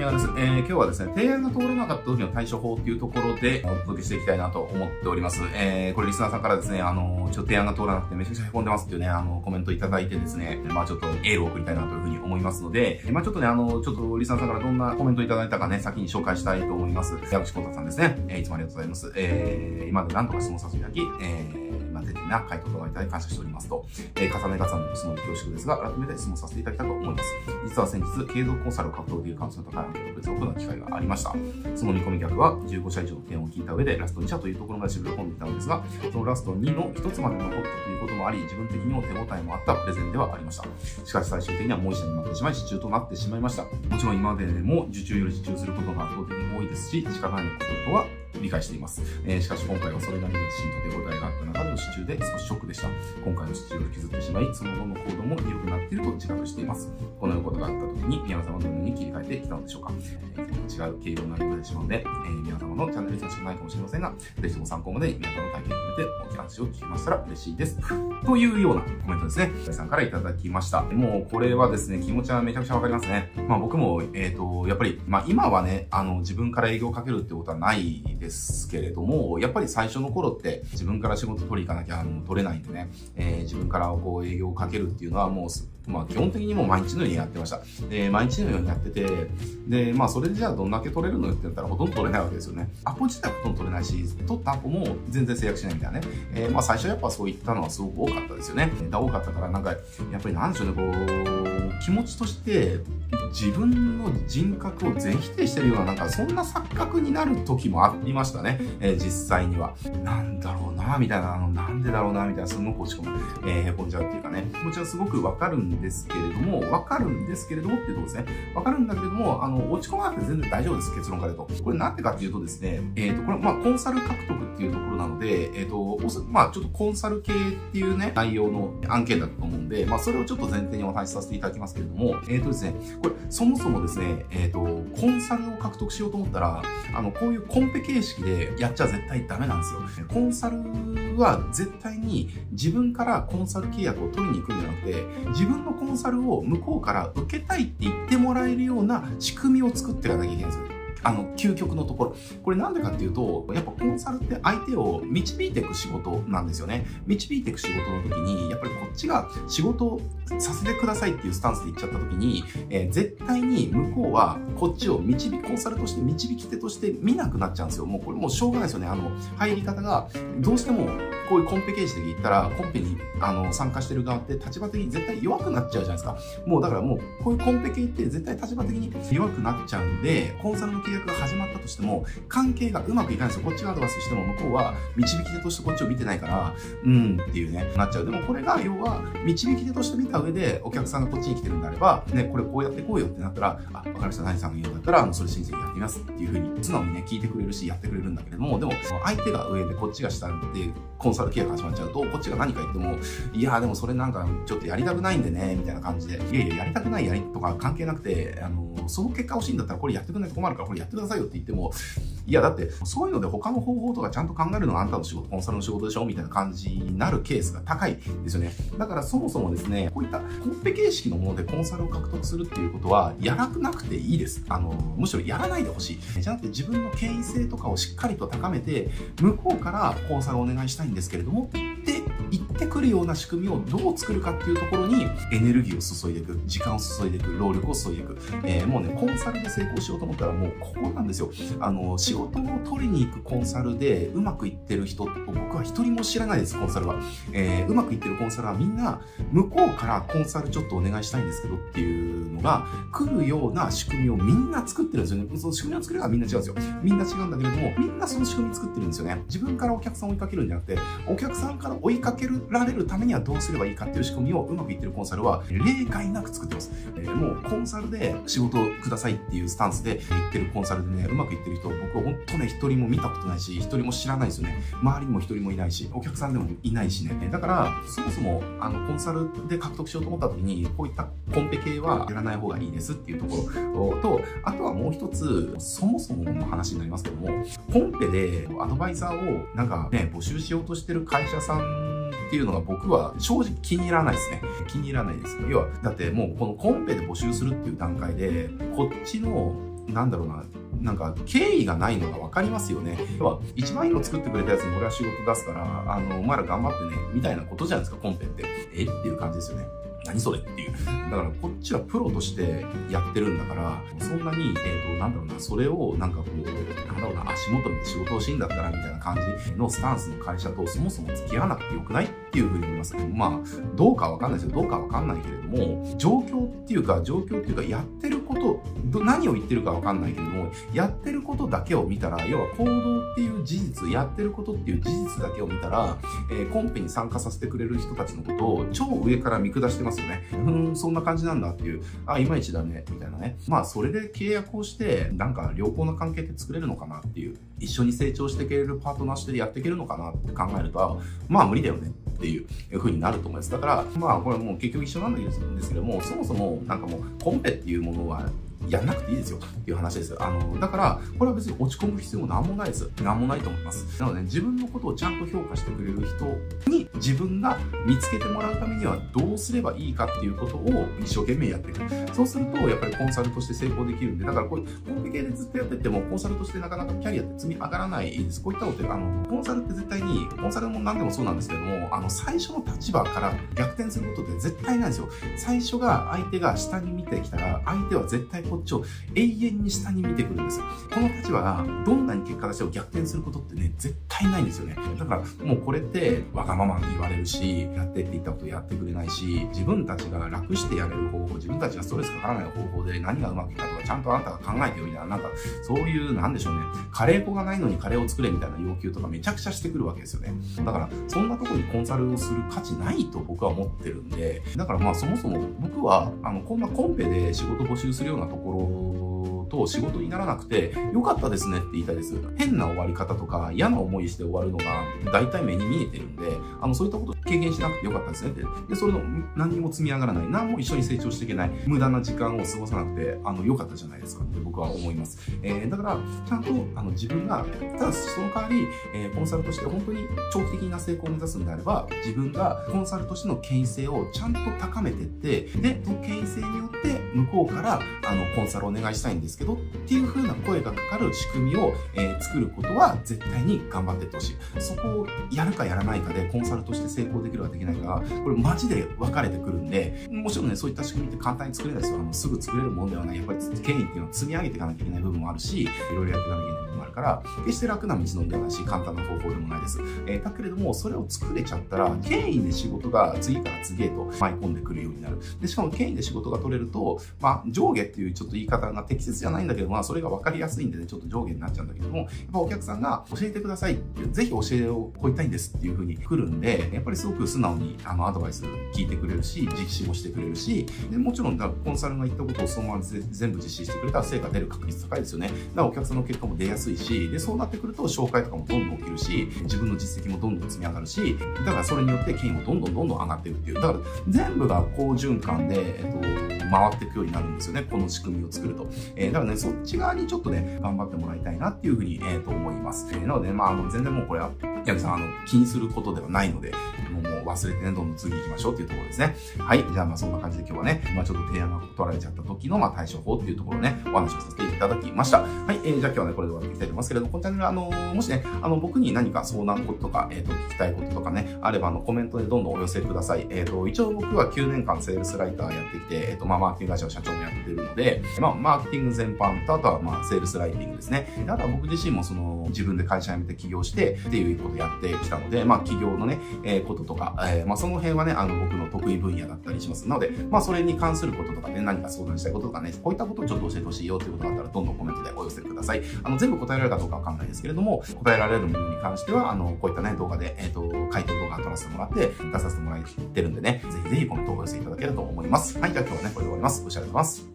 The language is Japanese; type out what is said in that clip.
宮です。えー、今日はですね、提案が通らなかった時の対処法っていうところでお届けしていきたいなと思っております。えー、これリスナーさんからですね、あの、ちょっと提案が通らなくてめちゃくちゃ凹んでますっていうね、あの、コメントいただいてですね、まあちょっとエールを送りたいなというふうに思いますので、まあちょっとね、あの、ちょっとリスナーさんからどんなコメントいただいたかね、先に紹介したいと思います。矢口幸太さんですね。えー、いつもありがとうございます。えー、今まで何とか質問させていただき、えー、まあ、丁寧な回答といただき感謝しておりますと、えー、重ね重ねの質問で恐縮ですが、改めて質問させていただきたいと思います。実は先日、継続コンサルを獲得できるカウンセルと会アンケート別を行う機会がありました。その見込み客は15社以上の件を聞いた上で、ラスト2社というところまで絞り込んでいたのですが、そのラスト2の1つまで残ったということもあり、自分的にも手応えもあったプレゼンではありました。しかし最終的にはもう1社になってしまい、受注となってしまいました。もちろん今までも受注より受注することが圧倒的に多いですし、仕方ないこととは理解しています。えー、しかし今回はそれなりの自信と手応えがあった中での支柱で少しショックでした。今回の支柱を引きずってしまい、その後の行動も良くなっていると自覚しています。このようなことがあった時に、宮様のように切り替えてきたのでしょうか。えー、違う経路になりてしまうので、えー、皆様のチャンネルにしくないかもしれませんが、ぜひとも参考まで宮様の体験を含めてお話を聞きましたら嬉しいです。というようなコメントですね。皆さんからいただきました。もうこれはですね、気持ちはめちゃくちゃわかりますね。まあ僕も、えっ、ー、と、やっぱり、まあ今はね、あの、自分から営業をかけるってことはないですけれども、やっぱり最初の頃って自分から仕事取り行かなきゃあの取れないんでね、えー、自分からこう営業をかけるっていうのはもう、まあ基本的にもう毎日のようにやってました。で、毎日のようにやってて、で、まあそれでじゃあどんだけ取れるのって言ったらほとんど取れないわけですよね。アポ自体ほとんど取れないし、取ったアポも全然制約しないみたいなね。えー、まあ最初やっぱそういったのはすごく多かったですよね。多かったからなんか、やっぱりなんでしょうね、こう、気持ちとして自分の人格を全否定してるような、なんかそんな錯覚になる時もありましたね。えー、実際には。なんだろうな、みたいな、あの、なんでだろうな、みたいな、すごく落ち込む、えー、へこんじゃうっていうかね、気持ちはすごくわかるんですけれども、わかるんですけれどもっていうとこですね。わかるんだけれども、あの、落ち込まなくて全然大丈夫です、結論から言うと。これなんでかっていうとですね、えっ、ー、と、これ、まあ、コンサル獲得っていうところなので、えっ、ー、と、まあ、ちょっとコンサル系っていうね、内容の案件だと思うんで、まあ、それをちょっと前提にお話しさせていただきますけれども、えっ、ー、とですね、これ、そもそもですね、えっ、と、コンサルを獲得しようと思ったら、あの、こういうコンペ形式でやっちゃ絶対ダメなんですよ。コンサルは絶対に自分からコンサル契約を取りに行くんじゃなくて、自分のコンサルを向こうから受けたいって言ってもらえるような仕組みを作っていかなきゃいけないんですよ。あの、究極のところ。これなんでかっていうと、やっぱコンサルって相手を導いていく仕事なんですよね。導いていく仕事の時に、やっぱりこっちが仕事をさせてくださいっていうスタンスで言っちゃった時に、えー、絶対に向こうはこっちを導き、コンサルとして導き手として見なくなっちゃうんですよ。もうこれもうしょうがないですよね。あの、入り方が、どうしてもこういうコンペ形式で言ったら、コンペにあの参加してる側って立場的に絶対弱くなっちゃうじゃないですか。もうだからもう、こういうコンペ系って絶対立場的に弱くなっちゃうんで、コンサルの契約が始まったとしても、関係がうまくいかないんですよ。こっちがアドバイスしても向こうは導き手としてこっちを見てないから、うんっていうね、なっちゃう。でもこれが要は、導き手として見た上で、お客さんがこっちに来てるんであれば、ね、これこうやってこうよってなったら、あ、わかりました、何さんが言うんだったら、あの、それ申請やってみますっていうふうに、素直にね、聞いてくれるし、やってくれるんだけれども、でも、相手が上でこっちが下で、コンサル契約始まっちゃうと、こっちが何か言っても、いやでもそれなんかちょっとやりたくないんでね、みたいな感じで、いやいや、やりたくないやりとか関係なくて、あの、その結果欲しいんだったらこれやってくれないと困るからこれやってくださいよって言っても、いやだってそういうので他の方法とかちゃんと考えるのがあんたの仕事、コンサルの仕事でしょみたいな感じになるケースが高いですよね。だからそもそもですね、こういったコンペ形式のものでコンサルを獲得するっていうことは、やらなくていいです。あの、むしろやらないでほしい。じゃなくて自分の権威性とかをしっかりと高めて、向こうからコンサルをお願いしたいんですけれども、って言ってくるような仕組みをどう作るかっていうところにエネルギーを注いでいく、時間を注いでいく、労力を注いでいく。えー、もうね、コンサルで成功しようと思ったらもうここなんですよ。あの、仕事を取りに行くコンサルでうまくいってる人と僕は一人も知らないです、コンサルは。えー、うまくいってるコンサルはみんな向こうからコンサルちょっとお願いしたいんですけどっていうのが来るような仕組みをみんな作ってるんですよね。その仕組みを作るのはみんな違うんですよ。みんな違うんだけれども、みんなその仕組み作ってるんですよね。自分からお客さんを追いかけるんじゃなくて、お客さんから追いかけけられるためにはどうすればいいかっていう仕組みをうまくいってるコンサルは例外なく作ってます。えー、もうコンサルで仕事をくださいっていうスタンスで言ってるコンサルでね、うまくいってる人、僕は本当ね、一人も見たことないし、一人も知らないですよね。周りにも一人もいないし、お客さんでもいないしね。だから、そもそも、あの、コンサルで獲得しようと思った時に、こういったコンペ系はやらない方がいいですっていうところと、あとはもう一つ、そもそもの話になりますけども、コンペでアドバイザーをなんかね、募集しようとしてる会社さんっていうのが僕は正直気に入らないですね。気に入らないです。要は、だってもうこのコンペで募集するっていう段階で、こっちのなんだろうな、なんか、敬意がないのが分かりますよね。要は、一番いいの作ってくれたやつに俺は仕事出すから、あの、お前ら頑張ってね、みたいなことじゃないですか、コンペって。え？っていう感じですよね。何それっていう。だからこっちはプロとしてやってるんだから、そんなに、えっ、ー、と、なんだろうな、それをなんかこう、なんだろうな、足元に仕事をしいんだったらみたいな感じのスタンスの会社とそもそも付き合わなくてよくないっていうふうに思いますけど、まあ、どうかわかんないですよ。どうかわかんないけれども、状況っていうか、状況っていうか、やってること、何を言ってるかわかんないけれども、やってることだけを見たら、要は行動っていう事実、やってることっていう事実だけを見たら、えー、コンペに参加させてくれる人たちのことを超上から見下してますよね。うんそんな感じなんだっていう、あ、いまいちだね、みたいなね。まあ、それで契約をして、なんか良好な関係って作れるのかなっていう、一緒に成長していけるパートナーしてやっていけるのかなって考えると、まあ無理だよねっていう風になると思います。だから、まあこれもう結局一緒なんですけども、そもそもなんかもうコンペっていうものはやんなくていいですよっていう話です。あの、だから、これは別に落ち込む必要もなんもないです。なんもないと思います。なので、自分のことをちゃんと評価してくれる人に自分が見つけてもらうためにはどうすればいいかっていうことを一生懸命やっていく。そうすると、やっぱりコンサルとして成功できるんで、だからこういうコンペ系でずっとやってても、コンサルとしてなかなかキャリアって積み上がらないです。こういったことで、あの、コンサルって絶対に、コンサルも何でもそうなんですけども、あの、最初の立場から逆転することって絶対ないんですよ。最初が相手が下に見てきたら、相手は絶対こっちを永遠に下に見てくるんですよ。この立場がどんなに結果出しても逆転することってね、絶対ないんですよね。だからもうこれってわがままに言われるし、やってって言ったことやってくれないし、自分たちが楽してやれる方法、自分たちがストレスかからない方法で何がうまくいったとか、ちゃんとあなたが考えてよみたいな、なんかそういう、なんでしょうね、カレー粉がないのにカレーを作れみたいな要求とかめちゃくちゃしてくるわけですよね。だから、そんなとこにコンサルをする価値ないと僕は思ってるんで、だからまあそもそも僕は、あの、こんなコンペで仕事募集するようなとこころと仕事にならなくて、良かったですねって言いたいです。変な終わり方とか嫌な思いして終わるのが大体目に見えてるんで、あの、そういったこと経験しなくて良かったですねって。で、それの何にも積み上がらない。何も一緒に成長していけない。無駄な時間を過ごさなくて、あの、良かったじゃないですかって僕は思います。えー、だから、ちゃんと、あの、自分が、ただその代わり、えー、コンサルとして本当に長期的な成功を目指すんであれば、自分がコンサルとしての権威性をちゃんと高めてって、で、その権威性によって向こうから、あの、コンサルお願いしたいんですけどっていう風な声がかかる仕組みを、えー、作ることは絶対に頑張ってってほしい。そこをやるかやらないかでコンサルとして成功できるかできないかこれマジで分かれてくるんで、もちろんね、そういった仕組みって簡単に作れないですよ。あの、すぐ作れるものではない。やっぱり権威っていうのは積み上げていかなきゃいけない部分もあるし、いろいろやっていかなきゃいけない部分もあるから、決して楽な道のりではないし、簡単な方法でもないです。えー、だけれども、それを作れちゃったら、権威で仕事が次から次へと舞い込んでくるようになる。で、しかも権威で仕事が取れると、まあ、上下っていうちょっと言い方が適切じゃないんだけど、まあ、それが分かりやすいんでね、ちょっと上下になっちゃうんだけども、やっぱお客さんが教えてくださいって、ぜひ教えをこういたいんですっていう風に来るんで、やっぱりすごく素直にあのアドバイス聞いてくれるし、実施もしてくれるし、でもちろんだコンサルが言ったことをそのまま全部実施してくれたら成果出る確率高いですよね。だからお客さんの結果も出やすいし、で、そうなってくると紹介とかもどんどん起きるし、自分の実績もどんどん積み上がるし、だからそれによって権威もどんどんどんどん上がっていくっていう。だから全部が好循環で、えっと、回っていくようになるんですよね。この仕組みを作ると。えー、だからね、そっち側にちょっとね、頑張ってもらいたいなっていうふうに、えー、と思います。えー、なので、まあ、あの、全然もうこれは、ヤギさん、あの、気にすることではないので、もう忘れてね、どんどん次行きましょうっていうところですね。はい。じゃあ、まあ、そんな感じで今日はね、まあ、ちょっと提案が取られちゃった時の、まあ、対処法っていうところをね、お話をさせていただきました。はい。えー、じゃあ今日はね、これで終わっていきたいと思いますけれども、このチャンネル、あのー、もしね、あの、僕に何か相談事ととか、えっ、ー、と、聞きたいこととかね、あれば、あの、コメントでどんどんお寄せください。えっ、ー、と、一応僕は9年間セールスライターやってきて、えっ、と、まあ、マーケティング会社の社長もやってるので、まあ、マーケティング全般と、あとは、まあ、セールスライティングですね。あとは僕自身もその、自分で会社辞めて起業してっていうことをやってきたので、まあ、企業のね、えー、こととか、えー、まあ、その辺はね、あの、僕の得意分野だったりしますので、まあ、それに関することとかね、何か相談したいこととかね、こういったことをちょっと教えてほしいよということがあったら、どんどんコメントでお寄せください。あの、全部答えられるかどうかわかんないですけれども、答えられるものに関しては、あの、こういったね、動画で、えっ、ー、と、回答動画撮らせてもらって、出させてもらってるんでね、ぜひぜひコメントをお寄せいただけると思います。はい、じゃあ今日はね、これで終わります。おしゃれでございます。